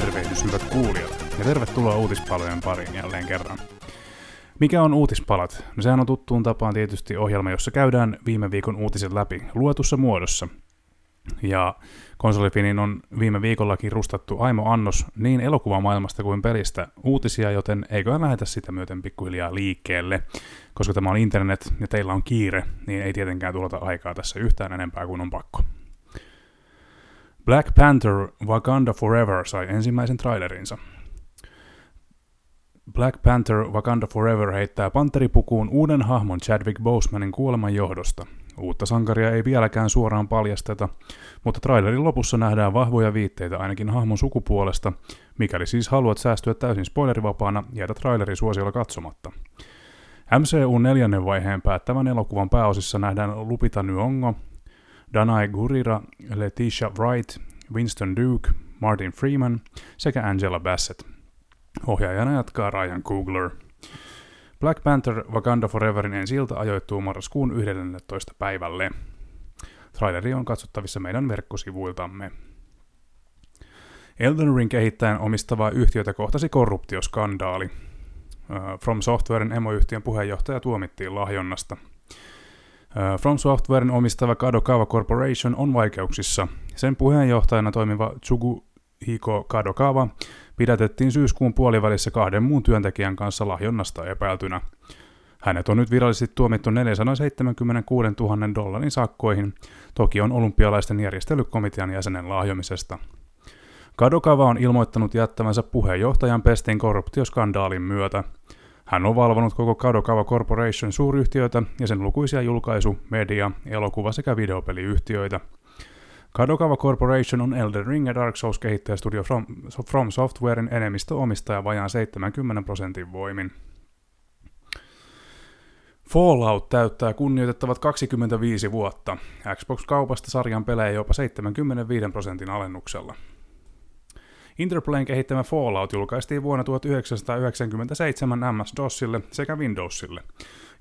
Tervehdys hyvät kuulijat ja tervetuloa uutispalojen pariin jälleen kerran. Mikä on uutispalat? No sehän on tuttuun tapaan tietysti ohjelma, jossa käydään viime viikon uutiset läpi luetussa muodossa. Ja konsolifinin on viime viikollakin rustattu Aimo Annos niin elokuvamaailmasta kuin pelistä uutisia, joten eiköhän lähetä sitä myöten pikkuhiljaa liikkeelle. Koska tämä on internet ja teillä on kiire, niin ei tietenkään tulota aikaa tässä yhtään enempää kuin on pakko. Black Panther Wakanda Forever sai ensimmäisen trailerinsa. Black Panther Wakanda Forever heittää panteripukuun uuden hahmon Chadwick Bosemanin kuoleman johdosta. Uutta sankaria ei vieläkään suoraan paljasteta, mutta trailerin lopussa nähdään vahvoja viitteitä ainakin hahmon sukupuolesta, mikäli siis haluat säästyä täysin spoilerivapaana, jätä traileri suosiolla katsomatta. MCU neljännen vaiheen päättävän elokuvan pääosissa nähdään Lupita Nyong'o, Danai Gurira, Letitia Wright, Winston Duke, Martin Freeman sekä Angela Bassett. Ohjaajana jatkaa Ryan Coogler. Black Panther Wakanda Foreverin ensi ilta ajoittuu marraskuun 11. päivälle. Traileri on katsottavissa meidän verkkosivuiltamme. Elden Ring kehittäjän omistavaa yhtiötä kohtasi korruptioskandaali. From Softwaren emoyhtiön puheenjohtaja tuomittiin lahjonnasta – From Softwaren omistava Kadokawa Corporation on vaikeuksissa. Sen puheenjohtajana toimiva Hiko Kadokawa pidätettiin syyskuun puolivälissä kahden muun työntekijän kanssa lahjonnasta epäiltynä. Hänet on nyt virallisesti tuomittu 476 000 dollarin sakkoihin Tokion olympialaisten järjestelykomitean jäsenen lahjomisesta. Kadokawa on ilmoittanut jättävänsä puheenjohtajan pestiin korruptioskandaalin myötä – hän on valvonut koko Kadokawa Corporation suuryhtiöitä ja sen lukuisia julkaisu-, media-, elokuva- sekä videopeliyhtiöitä. Kadokawa Corporation on Elden Ring ja Dark Souls kehittäjästudio From, From Softwaren enemmistöomistaja vajaan 70 prosentin voimin. Fallout täyttää kunnioitettavat 25 vuotta. Xbox-kaupasta sarjan pelejä jopa 75 prosentin alennuksella. Interplayn kehittämä Fallout julkaistiin vuonna 1997 MS-DOSille sekä Windowsille.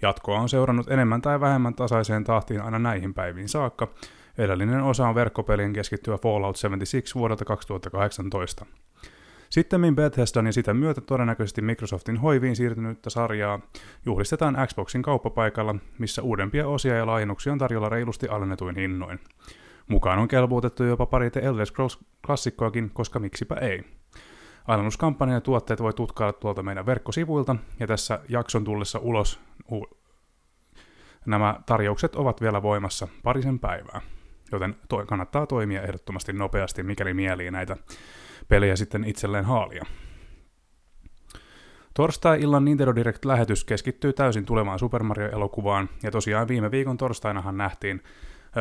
Jatkoa on seurannut enemmän tai vähemmän tasaiseen tahtiin aina näihin päiviin saakka. Edellinen osa on verkkopelien keskittyvä Fallout 76 vuodelta 2018. Sitten Bethesdan ja sitä myötä todennäköisesti Microsoftin hoiviin siirtynyttä sarjaa juhlistetaan Xboxin kauppapaikalla, missä uudempia osia ja laajennuksia on tarjolla reilusti alennetuin hinnoin. Mukaan on kelpuutettu jopa pari The Elder Scrolls-klassikkoakin, koska miksipä ei. Alennuskampanjan ja tuotteet voi tutkailla tuolta meidän verkkosivuilta, ja tässä jakson tullessa ulos u- nämä tarjoukset ovat vielä voimassa parisen päivää. Joten toi kannattaa toimia ehdottomasti nopeasti, mikäli mielii näitä pelejä sitten itselleen haalia. Torstai-illan Nintendo Direct-lähetys keskittyy täysin tulevaan Super Mario-elokuvaan, ja tosiaan viime viikon torstainahan nähtiin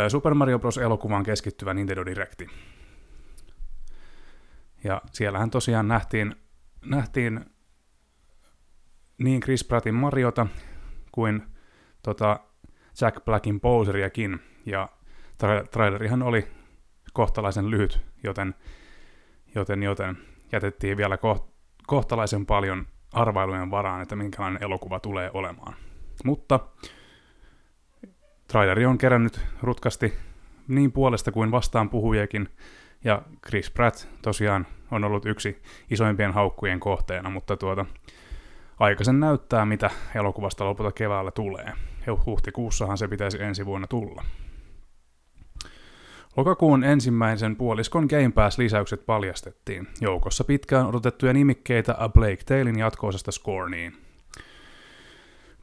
Super Mario Bros. elokuvan keskittyvä Nintendo Directi. Ja siellähän tosiaan nähtiin, nähtiin niin Chris Prattin Mariota kuin tota Jack Blackin Bowseriakin, ja tra- trailerihan oli kohtalaisen lyhyt, joten, joten, joten jätettiin vielä koht- kohtalaisen paljon arvailujen varaan, että minkälainen elokuva tulee olemaan. Mutta traileri on kerännyt rutkasti niin puolesta kuin vastaan puhujakin, ja Chris Pratt tosiaan on ollut yksi isoimpien haukkujen kohteena, mutta tuota, aikaisen näyttää, mitä elokuvasta lopulta keväällä tulee. Huhtikuussahan se pitäisi ensi vuonna tulla. Lokakuun ensimmäisen puoliskon Game Pass-lisäykset paljastettiin. Joukossa pitkään odotettuja nimikkeitä A Blake Tailin jatkoosasta Scorniin.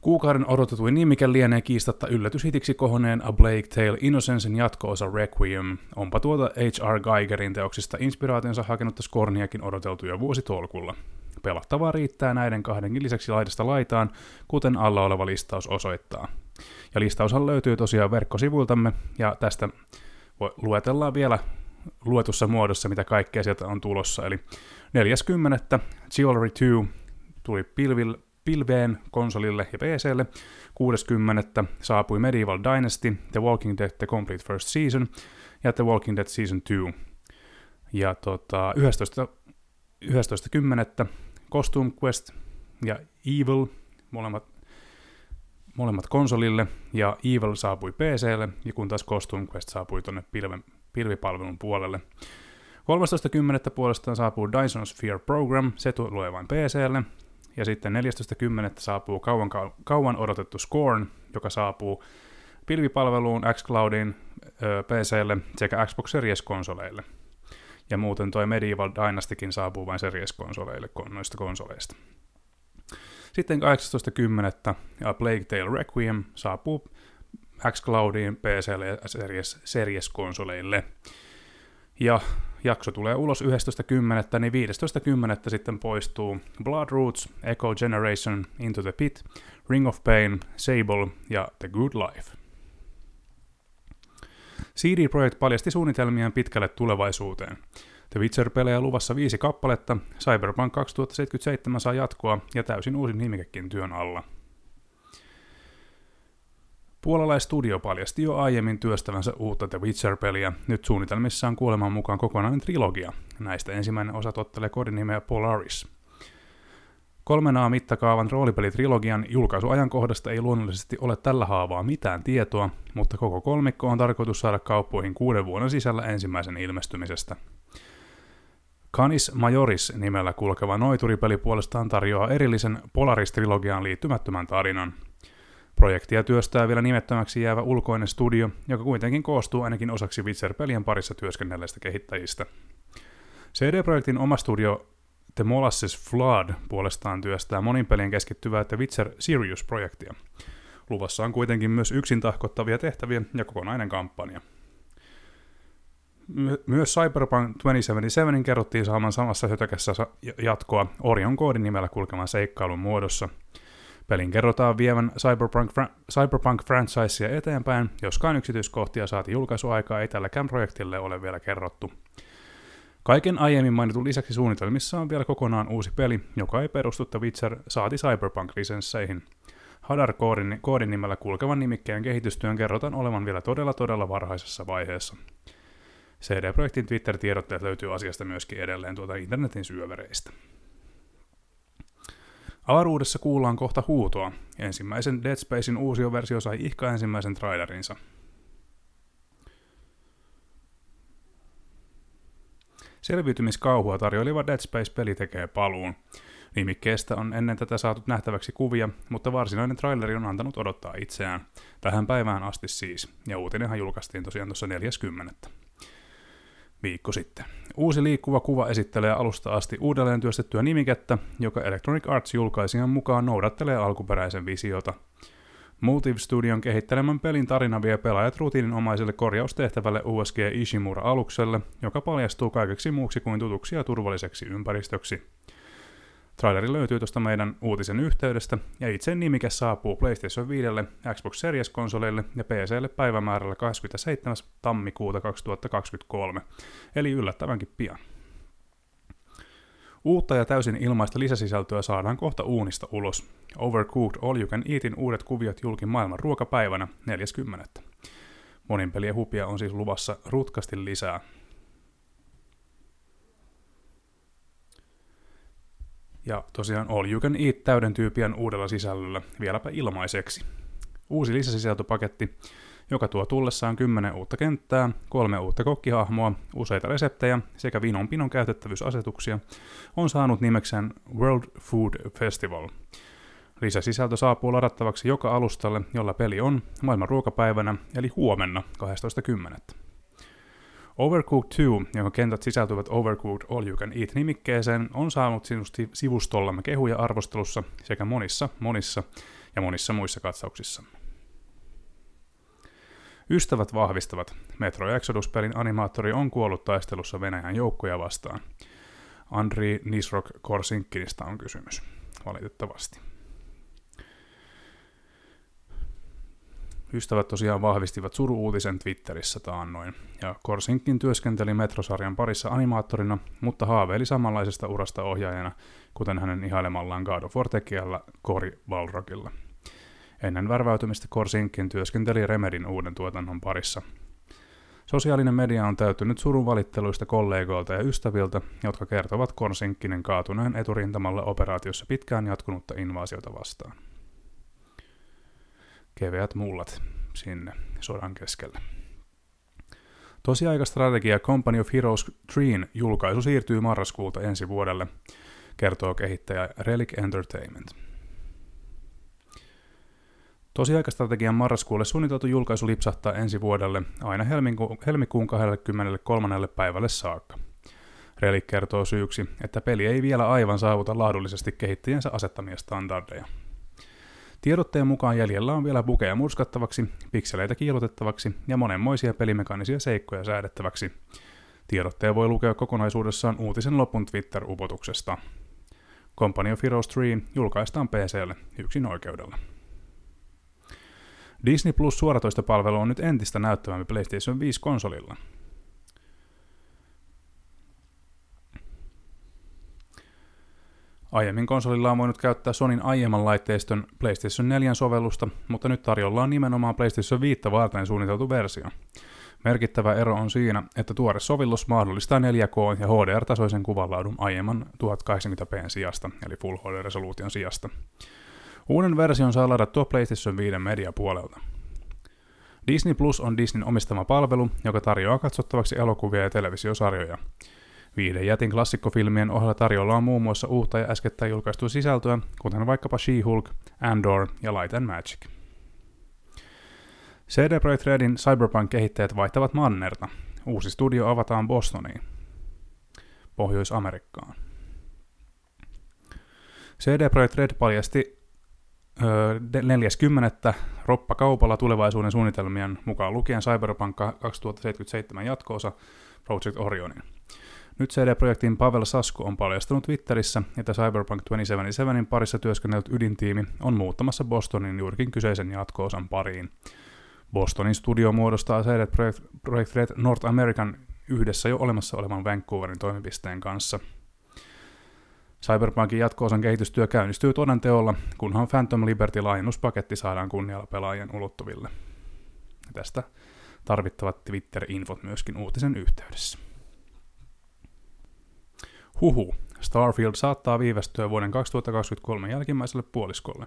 Kuukauden odotetuin nimike lienee kiistatta yllätyshitiksi kohoneen A Blake Tale Innocencein jatko-osa Requiem. Onpa tuota H.R. Geigerin teoksista inspiraationsa hakenutta Skorniakin odoteltu jo vuositolkulla. Pelattavaa riittää näiden kahdenkin lisäksi laidasta laitaan, kuten alla oleva listaus osoittaa. Ja listaushan löytyy tosiaan verkkosivuiltamme, ja tästä luetellaan vielä luetussa muodossa, mitä kaikkea sieltä on tulossa. Eli 40. Jewelry 2 tuli pilville, pilveen, konsolille ja PClle. 60. saapui Medieval Dynasty, The Walking Dead The Complete First Season ja The Walking Dead Season 2. Ja tota, 11. 11.10. Costume Quest ja Evil, molemmat, molemmat konsolille, ja Evil saapui PClle, ja kun taas Costume Quest saapui tuonne pilven, pilvipalvelun puolelle. 13.10. puolestaan saapuu Dyson Sphere Program, se tulee vain PClle. Ja sitten 14.10. saapuu kauan, kauan odotettu Scorn, joka saapuu pilvipalveluun, xCloudiin, PClle sekä Xbox Series-konsoleille. Ja muuten toi Medieval Dynastykin saapuu vain Series-konsoleille noista konsoleista. Sitten 18.10. ja Plague Tale Requiem saapuu xCloudiin, PClle ja Series, Series-konsoleille. Ja jakso tulee ulos 11.10, niin 15.10. sitten poistuu Blood Roots, Echo Generation, Into the Pit, Ring of Pain, Sable ja The Good Life. CD Projekt paljasti suunnitelmiaan pitkälle tulevaisuuteen. The Witcher-pelejä luvassa viisi kappaletta, Cyberpunk 2077 saa jatkoa ja täysin uusi nimikekin työn alla. Puolalaistudio paljasti jo aiemmin työstävänsä uutta The Witcher-peliä, nyt suunnitelmissaan kuoleman mukaan kokonainen trilogia. Näistä ensimmäinen osa tottelee kodinimeä Polaris. Kolmenaa mittakaavan roolipelitrilogian julkaisuajankohdasta ei luonnollisesti ole tällä haavaa mitään tietoa, mutta koko kolmikko on tarkoitus saada kauppoihin kuuden vuoden sisällä ensimmäisen ilmestymisestä. Canis Majoris nimellä kulkeva noituripeli puolestaan tarjoaa erillisen Polaris-trilogiaan liittymättömän tarinan. Projektia työstää vielä nimettömäksi jäävä ulkoinen studio, joka kuitenkin koostuu ainakin osaksi Witcher-pelien parissa työskennelleistä kehittäjistä. CD-projektin oma studio The Molasses Flood puolestaan työstää monin pelien keskittyvää The Witcher Sirius-projektia. Luvassa on kuitenkin myös yksin tahkottavia tehtäviä ja kokonainen kampanja. My- myös Cyberpunk 2077 kerrottiin saamaan samassa hötökässä jatkoa Orion koodin nimellä kulkevan seikkailun muodossa. Pelin kerrotaan vievän Cyberpunk, fra- Cyberpunk-franchisea eteenpäin, joskaan yksityiskohtia saati julkaisuaikaa ei tälläkään projektille ole vielä kerrottu. Kaiken aiemmin mainitun lisäksi suunnitelmissa on vielä kokonaan uusi peli, joka ei perustu The Witcher saati Cyberpunk-lisensseihin. Hadar koodin, nimellä kulkevan nimikkeen kehitystyön kerrotaan olevan vielä todella todella varhaisessa vaiheessa. CD-projektin Twitter-tiedotteet löytyy asiasta myöskin edelleen tuota internetin syövereistä. Avaruudessa kuullaan kohta huutoa. Ensimmäisen Dead Spacein uusi versio sai ihka ensimmäisen trailerinsa. Selviytymiskauhua tarjoiliva Dead Space-peli tekee paluun. Nimikkeestä on ennen tätä saatu nähtäväksi kuvia, mutta varsinainen traileri on antanut odottaa itseään. Tähän päivään asti siis, ja uutinenhan julkaistiin tosiaan tuossa 40. Viikko sitten. Uusi liikkuva kuva esittelee alusta asti uudelleen työstettyä nimikettä, joka Electronic Arts julkaisijan mukaan noudattelee alkuperäisen visiota – Motive Studion kehittelemän pelin tarina vie pelaajat rutiininomaiselle korjaustehtävälle USG Ishimura-alukselle, joka paljastuu kaikeksi muuksi kuin tutuksi ja turvalliseksi ympäristöksi. Traileri löytyy tuosta meidän uutisen yhteydestä, ja itse nimike saapuu PlayStation 5, Xbox Series-konsoleille ja PClle päivämäärällä 27. tammikuuta 2023, eli yllättävänkin pian. Uutta ja täysin ilmaista lisäsisältöä saadaan kohta uunista ulos. Overcooked All You Can Eatin uudet kuviot julki maailman ruokapäivänä 40. Monin pelien hupia on siis luvassa rutkasti lisää. Ja tosiaan All You Can Eat täydentyy pian uudella sisällöllä, vieläpä ilmaiseksi. Uusi lisäsisältöpaketti joka tuo tullessaan 10 uutta kenttää, kolme uutta kokkihahmoa, useita reseptejä sekä vinonpinon käytettävyysasetuksia, on saanut nimekseen World Food Festival. Lisäsisältö saapuu ladattavaksi joka alustalle, jolla peli on maailman ruokapäivänä, eli huomenna 12.10. Overcooked 2, jonka kentät sisältyvät Overcooked All You Can Eat nimikkeeseen, on saanut sivustollamme kehuja arvostelussa sekä monissa, monissa ja monissa muissa katsauksissa. Ystävät vahvistavat, Metro Exodus-pelin animaattori on kuollut taistelussa Venäjän joukkoja vastaan. Andri Nisrok Korsinkkinista on kysymys, valitettavasti. Ystävät tosiaan vahvistivat suru-uutisen Twitterissä taannoin, ja Korsinkin työskenteli Metrosarjan parissa animaattorina, mutta haaveili samanlaisesta urasta ohjaajana, kuten hänen ihailemallaan God of War-tekijällä Cory Balrogilla – Ennen värväytymistä Korsinkin työskenteli Remedin uuden tuotannon parissa. Sosiaalinen media on täytynyt surun valitteluista kollegoilta ja ystäviltä, jotka kertovat Korsinkkinen kaatuneen eturintamalla operaatiossa pitkään jatkunutta invaasiota vastaan. Keveät mullat sinne sodan keskelle. Tosiaikastrategia Company of Heroes 3 julkaisu siirtyy marraskuulta ensi vuodelle, kertoo kehittäjä Relic Entertainment. Tosiaikastrategian marraskuulle suunniteltu julkaisu lipsahtaa ensi vuodelle aina helmikuun 23. päivälle saakka. Relic kertoo syyksi, että peli ei vielä aivan saavuta laadullisesti kehittäjänsä asettamia standardeja. Tiedotteen mukaan jäljellä on vielä bukeja murskattavaksi, pikseleitä kiilotettavaksi ja monenmoisia pelimekanisia seikkoja säädettäväksi. Tiedotteen voi lukea kokonaisuudessaan uutisen lopun Twitter-upotuksesta. Company of Heroes 3 julkaistaan PClle yksin oikeudella. Disney Plus suoratoistopalvelu on nyt entistä näyttävämpi PlayStation 5-konsolilla. Aiemmin konsolilla on voinut käyttää Sonin aiemman laitteiston PlayStation 4 sovellusta, mutta nyt tarjolla on nimenomaan PlayStation 5 varten suunniteltu versio. Merkittävä ero on siinä, että tuore sovellus mahdollistaa 4K ja HDR-tasoisen kuvanlaadun aiemman 1080p sijasta, eli Full HD-resoluution sijasta. Uuden version saa ladattua PlayStation 5 mediapuolelta. Disney Plus on Disneyn omistama palvelu, joka tarjoaa katsottavaksi elokuvia ja televisiosarjoja. Viiden jätin klassikkofilmien ohella tarjolla on muun muassa uutta ja äskettäin julkaistua sisältöä, kuten vaikkapa She-Hulk, Andor ja Light and Magic. CD Projekt Redin Cyberpunk-kehittäjät vaihtavat mannerta. Uusi studio avataan Bostoniin, Pohjois-Amerikkaan. CD Projekt Red paljasti 40. roppakaupalla tulevaisuuden suunnitelmien mukaan lukien Cyberpunk 2077 jatkoosa Project Orionin. Nyt CD-projektin Pavel Sasku on paljastanut Twitterissä, että Cyberpunk 2077 parissa työskennellyt ydintiimi on muuttamassa Bostonin juurikin kyseisen jatkoosan pariin. Bostonin studio muodostaa CD Projekt Red North American yhdessä jo olemassa olevan Vancouverin toimipisteen kanssa. Cyberpunkin jatkoosan kehitystyö käynnistyy todenteolla, kunhan Phantom Liberty laajennuspaketti saadaan kunnialla pelaajien ulottuville. Tästä tarvittavat Twitter-infot myöskin uutisen yhteydessä. Huhu. Starfield saattaa viivästyä vuoden 2023 jälkimmäiselle puoliskolle,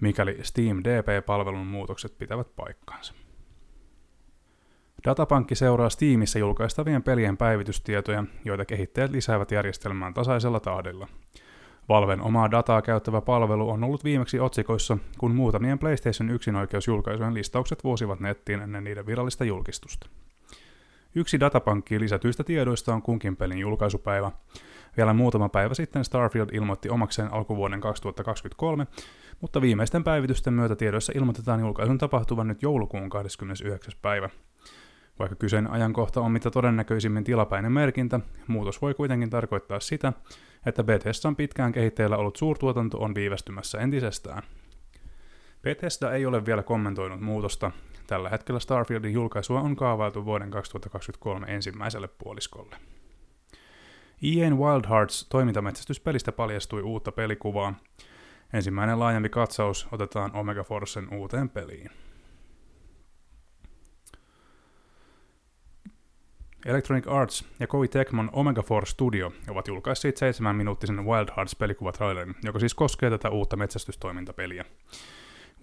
mikäli Steam DP-palvelun muutokset pitävät paikkaansa. Datapankki seuraa Steamissa julkaistavien pelien päivitystietoja, joita kehittäjät lisäävät järjestelmään tasaisella tahdilla. Valven omaa dataa käyttävä palvelu on ollut viimeksi otsikoissa, kun muutamien PlayStation yksinoikeusjulkaisujen listaukset vuosivat nettiin ennen niiden virallista julkistusta. Yksi datapankkiin lisätyistä tiedoista on kunkin pelin julkaisupäivä. Vielä muutama päivä sitten Starfield ilmoitti omakseen alkuvuoden 2023, mutta viimeisten päivitysten myötä tiedoissa ilmoitetaan julkaisun tapahtuvan nyt joulukuun 29. päivä. Vaikka kyseinen ajankohta on mitä todennäköisimmin tilapäinen merkintä, muutos voi kuitenkin tarkoittaa sitä, että Bethesdan pitkään kehitteillä ollut suurtuotanto on viivästymässä entisestään. Bethesda ei ole vielä kommentoinut muutosta, Tällä hetkellä Starfieldin julkaisua on kaavailtu vuoden 2023 ensimmäiselle puoliskolle. EAN Wild Hearts toimintametsästyspelistä paljastui uutta pelikuvaa. Ensimmäinen laajempi katsaus otetaan Omega Forcen uuteen peliin. Electronic Arts ja Koei Tecmon Omega Force Studio ovat julkaisseet 7-minuuttisen Wild Hearts pelikuvatrailerin, joka siis koskee tätä uutta metsästystoimintapeliä.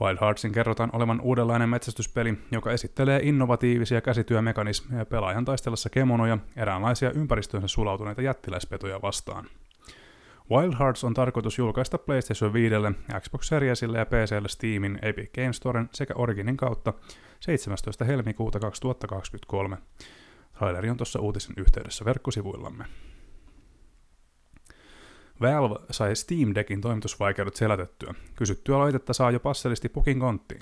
Wild Heartsin kerrotaan olevan uudenlainen metsästyspeli, joka esittelee innovatiivisia käsityömekanismeja pelaajan taistellessa kemonoja, eräänlaisia ympäristöönsä sulautuneita jättiläispetoja vastaan. Wild Hearts on tarkoitus julkaista PlayStation 5, Xbox Seriesille ja PClle Steamin, Epic Games Storen sekä Originin kautta 17. helmikuuta 2023. Traileri on tuossa uutisen yhteydessä verkkosivuillamme. Valve sai Steam Deckin toimitusvaikeudet selätettyä. Kysyttyä laitetta saa jo passelisti pukin konttiin.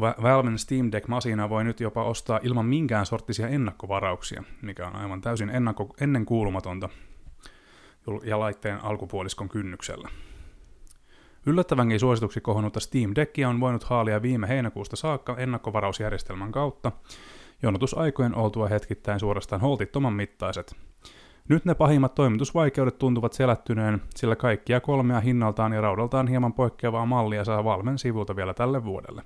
Valven Steam Deck-masina voi nyt jopa ostaa ilman minkään sorttisia ennakkovarauksia, mikä on aivan täysin ennakko, ennenkuulumatonta ja laitteen alkupuoliskon kynnyksellä. Yllättävänkin suosituksi kohonnutta Steam Deckia on voinut haalia viime heinäkuusta saakka ennakkovarausjärjestelmän kautta, jonotusaikojen oltua hetkittäin suorastaan holtittoman mittaiset – nyt ne pahimmat toimitusvaikeudet tuntuvat selättyneen, sillä kaikkia kolmea hinnaltaan ja raudaltaan hieman poikkeavaa mallia saa Valven sivulta vielä tälle vuodelle.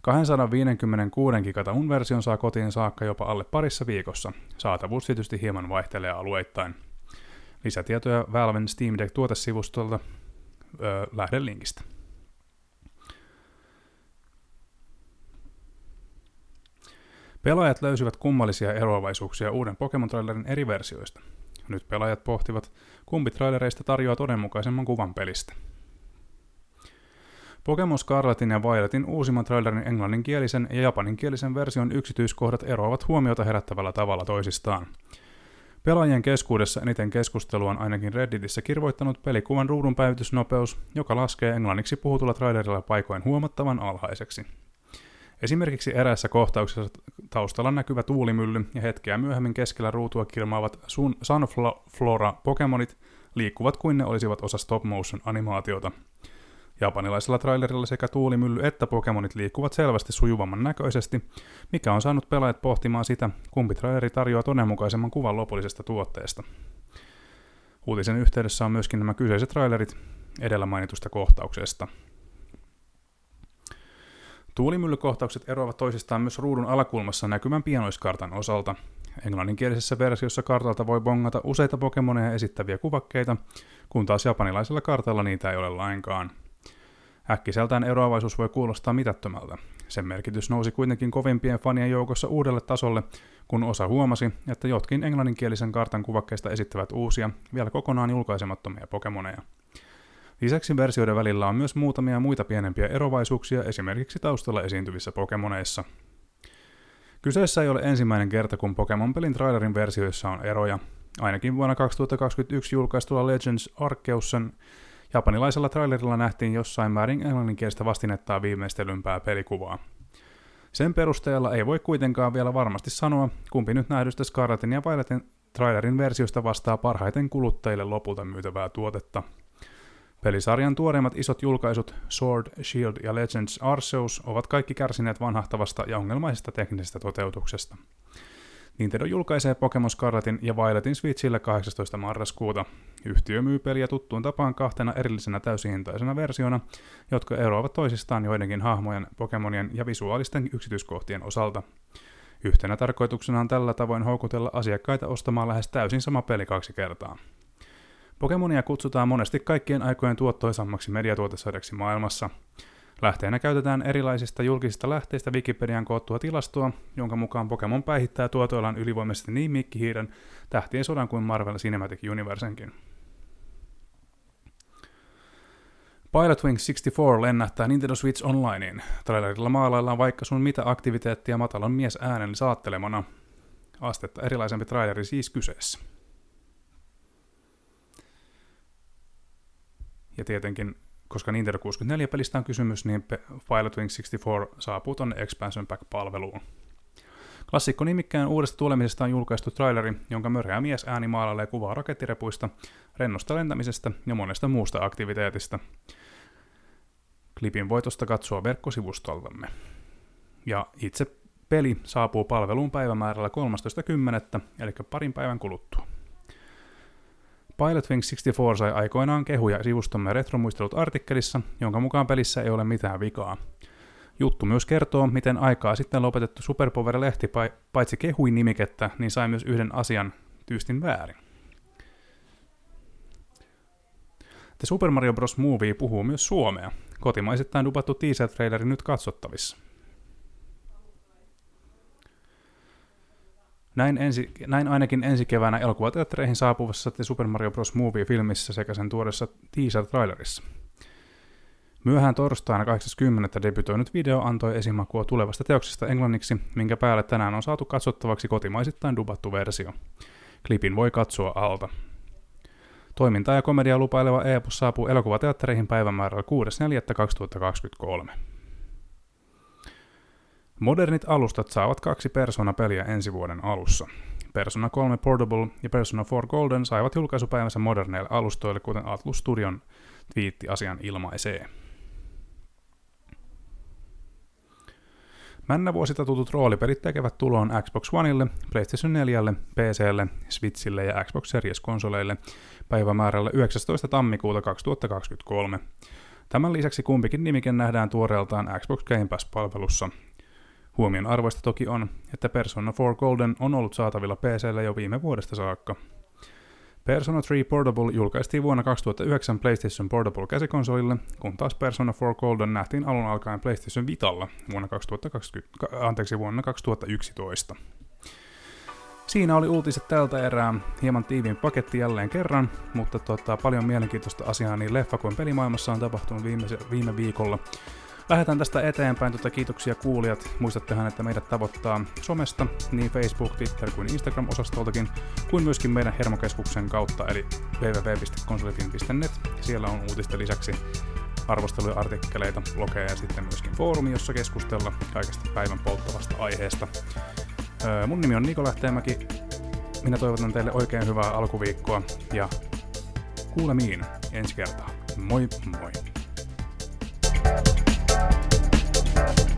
256 gigataun version saa kotiin saakka jopa alle parissa viikossa. Saatavuus tietysti hieman vaihtelee alueittain. Lisätietoja Valven Steam Deck tuotesivustolta öö, linkistä. Pelaajat löysivät kummallisia eroavaisuuksia uuden Pokemon-trailerin eri versioista. Nyt pelaajat pohtivat, kumpi trailereista tarjoaa todenmukaisemman kuvan pelistä. Pokemon Scarletin ja Violetin uusimman trailerin englanninkielisen ja japaninkielisen version yksityiskohdat eroavat huomiota herättävällä tavalla toisistaan. Pelaajien keskuudessa eniten keskustelua on ainakin Redditissä kirvoittanut pelikuvan ruudun päivitysnopeus, joka laskee englanniksi puhutulla trailerilla paikoin huomattavan alhaiseksi. Esimerkiksi eräässä kohtauksessa taustalla näkyvä tuulimylly ja hetkeä myöhemmin keskellä ruutua kirmaavat sun Sunflora-pokemonit liikkuvat kuin ne olisivat osa stop-motion animaatiota. Japanilaisella trailerilla sekä tuulimylly että Pokemonit liikkuvat selvästi sujuvamman näköisesti, mikä on saanut pelaajat pohtimaan sitä, kumpi traileri tarjoaa todennmukaisemman kuvan lopullisesta tuotteesta. Uutisen yhteydessä on myöskin nämä kyseiset trailerit edellä mainitusta kohtauksesta. Tuulimyllykohtaukset eroavat toisistaan myös ruudun alakulmassa näkymän pienoiskartan osalta. Englanninkielisessä versiossa kartalta voi bongata useita Pokemoneja esittäviä kuvakkeita, kun taas japanilaisella kartalla niitä ei ole lainkaan – Äkkiseltään eroavaisuus voi kuulostaa mitättömältä. Sen merkitys nousi kuitenkin kovimpien fanien joukossa uudelle tasolle, kun osa huomasi, että jotkin englanninkielisen kartan kuvakkeista esittävät uusia, vielä kokonaan julkaisemattomia Pokemoneja. Lisäksi versioiden välillä on myös muutamia muita pienempiä eroavaisuuksia esimerkiksi taustalla esiintyvissä Pokemoneissa. Kyseessä ei ole ensimmäinen kerta, kun Pokemon-pelin trailerin versioissa on eroja. Ainakin vuonna 2021 julkaistulla Legends Arkeusen Japanilaisella trailerilla nähtiin jossain määrin englanninkielistä vastinettaa viimeistelympää pelikuvaa. Sen perusteella ei voi kuitenkaan vielä varmasti sanoa, kumpi nyt nähdystä Scarletin ja Violetin trailerin versiosta vastaa parhaiten kuluttajille lopulta myytävää tuotetta. Pelisarjan tuoreimmat isot julkaisut Sword, Shield ja Legends Arceus ovat kaikki kärsineet vanhahtavasta ja ongelmaisesta teknisestä toteutuksesta. Nintendo julkaisee Pokemon Scarletin ja Violetin Switchille 18. marraskuuta. Yhtiö myy peliä tuttuun tapaan kahtena erillisenä täysihintaisena versiona, jotka eroavat toisistaan joidenkin hahmojen, Pokemonien ja visuaalisten yksityiskohtien osalta. Yhtenä tarkoituksena on tällä tavoin houkutella asiakkaita ostamaan lähes täysin sama peli kaksi kertaa. Pokemonia kutsutaan monesti kaikkien aikojen tuottoisammaksi mediatuotesarjaksi maailmassa – Lähteenä käytetään erilaisista julkisista lähteistä Wikipedian koottua tilastoa, jonka mukaan Pokemon päihittää tuotoillaan ylivoimaisesti niin Mikkihiiren, Tähtien sodan kuin Marvel Cinematic Universenkin. Pilot Wing 64 lennähtää Nintendo Switch Onlineen. Trailerilla maalaillaan vaikka sun mitä aktiviteettia matalan mies äänen saattelemana. Astetta erilaisempi traileri siis kyseessä. Ja tietenkin koska Nintendo 64-pelistä on kysymys, niin Pilot Wing 64 saapuu tuonne Expansion Pack-palveluun. Klassikko nimikkään uudesta tulemisesta on julkaistu traileri, jonka mörhää mies ääni maalailee kuvaa rakettirepuista, rennosta lentämisestä ja monesta muusta aktiviteetista. Klipin voitosta katsoa verkkosivustoltamme. Ja itse peli saapuu palveluun päivämäärällä 13.10. eli parin päivän kuluttua. Pilot Wing 64 sai aikoinaan kehuja sivustomme retromuistelut artikkelissa, jonka mukaan pelissä ei ole mitään vikaa. Juttu myös kertoo, miten aikaa sitten lopetettu Superpower-lehti paitsi kehui nimikettä, niin sai myös yhden asian tyystin väärin. The Super Mario Bros. Movie puhuu myös suomea. Kotimaisittain dupattu teaser-traileri nyt katsottavissa. Näin, ensi, näin ainakin ensi keväänä elokuvateattereihin saapuvassa The Super Mario Bros. Movie-filmissä sekä sen tuoreessa teaser-trailerissa. Myöhään torstaina 80. debytoinut video antoi esimakua tulevasta teoksesta englanniksi, minkä päälle tänään on saatu katsottavaksi kotimaisittain dubattu versio. Klipin voi katsoa alta. Toiminta ja komedia lupaileva epos saapuu elokuvateattereihin päivämäärällä 6.4.2023. Modernit alustat saavat kaksi Persona-peliä ensi vuoden alussa. Persona 3 Portable ja Persona 4 Golden saivat julkaisupäivänsä moderneille alustoille, kuten Atlus Studion twiitti asian ilmaisee. Männävuosita tutut roolipelit tekevät tuloon Xbox Oneille, PlayStation 4, PClle, Switchille ja Xbox Series-konsoleille päivämäärällä 19. tammikuuta 2023. Tämän lisäksi kumpikin nimike nähdään tuoreeltaan Xbox Game Pass-palvelussa, Huomion arvoista toki on, että Persona 4 Golden on ollut saatavilla PCllä jo viime vuodesta saakka. Persona 3 Portable julkaistiin vuonna 2009 PlayStation Portable käsikonsolille, kun taas Persona 4 Golden nähtiin alun alkaen PlayStation Vitalla vuonna, 2020, anteeksi, vuonna 2011. Siinä oli uutiset tältä erää, hieman tiiviin paketti jälleen kerran, mutta tota, paljon mielenkiintoista asiaa niin leffa- kuin pelimaailmassa on tapahtunut viime, viime viikolla. Lähdetään tästä eteenpäin, tota, kiitoksia kuulijat. Muistattehan, että meidät tavoittaa somesta, niin Facebook, Twitter kuin Instagram-osastoltakin, kuin myöskin meidän hermokeskuksen kautta, eli www.konsolifin.net. Siellä on uutisten lisäksi arvosteluja, artikkeleita, blogeja ja sitten myöskin foorumi, jossa keskustella kaikesta päivän polttavasta aiheesta. Mun nimi on Niko Lähteenmäki. Minä toivotan teille oikein hyvää alkuviikkoa ja kuulemiin ensi kertaa. Moi moi! Thank you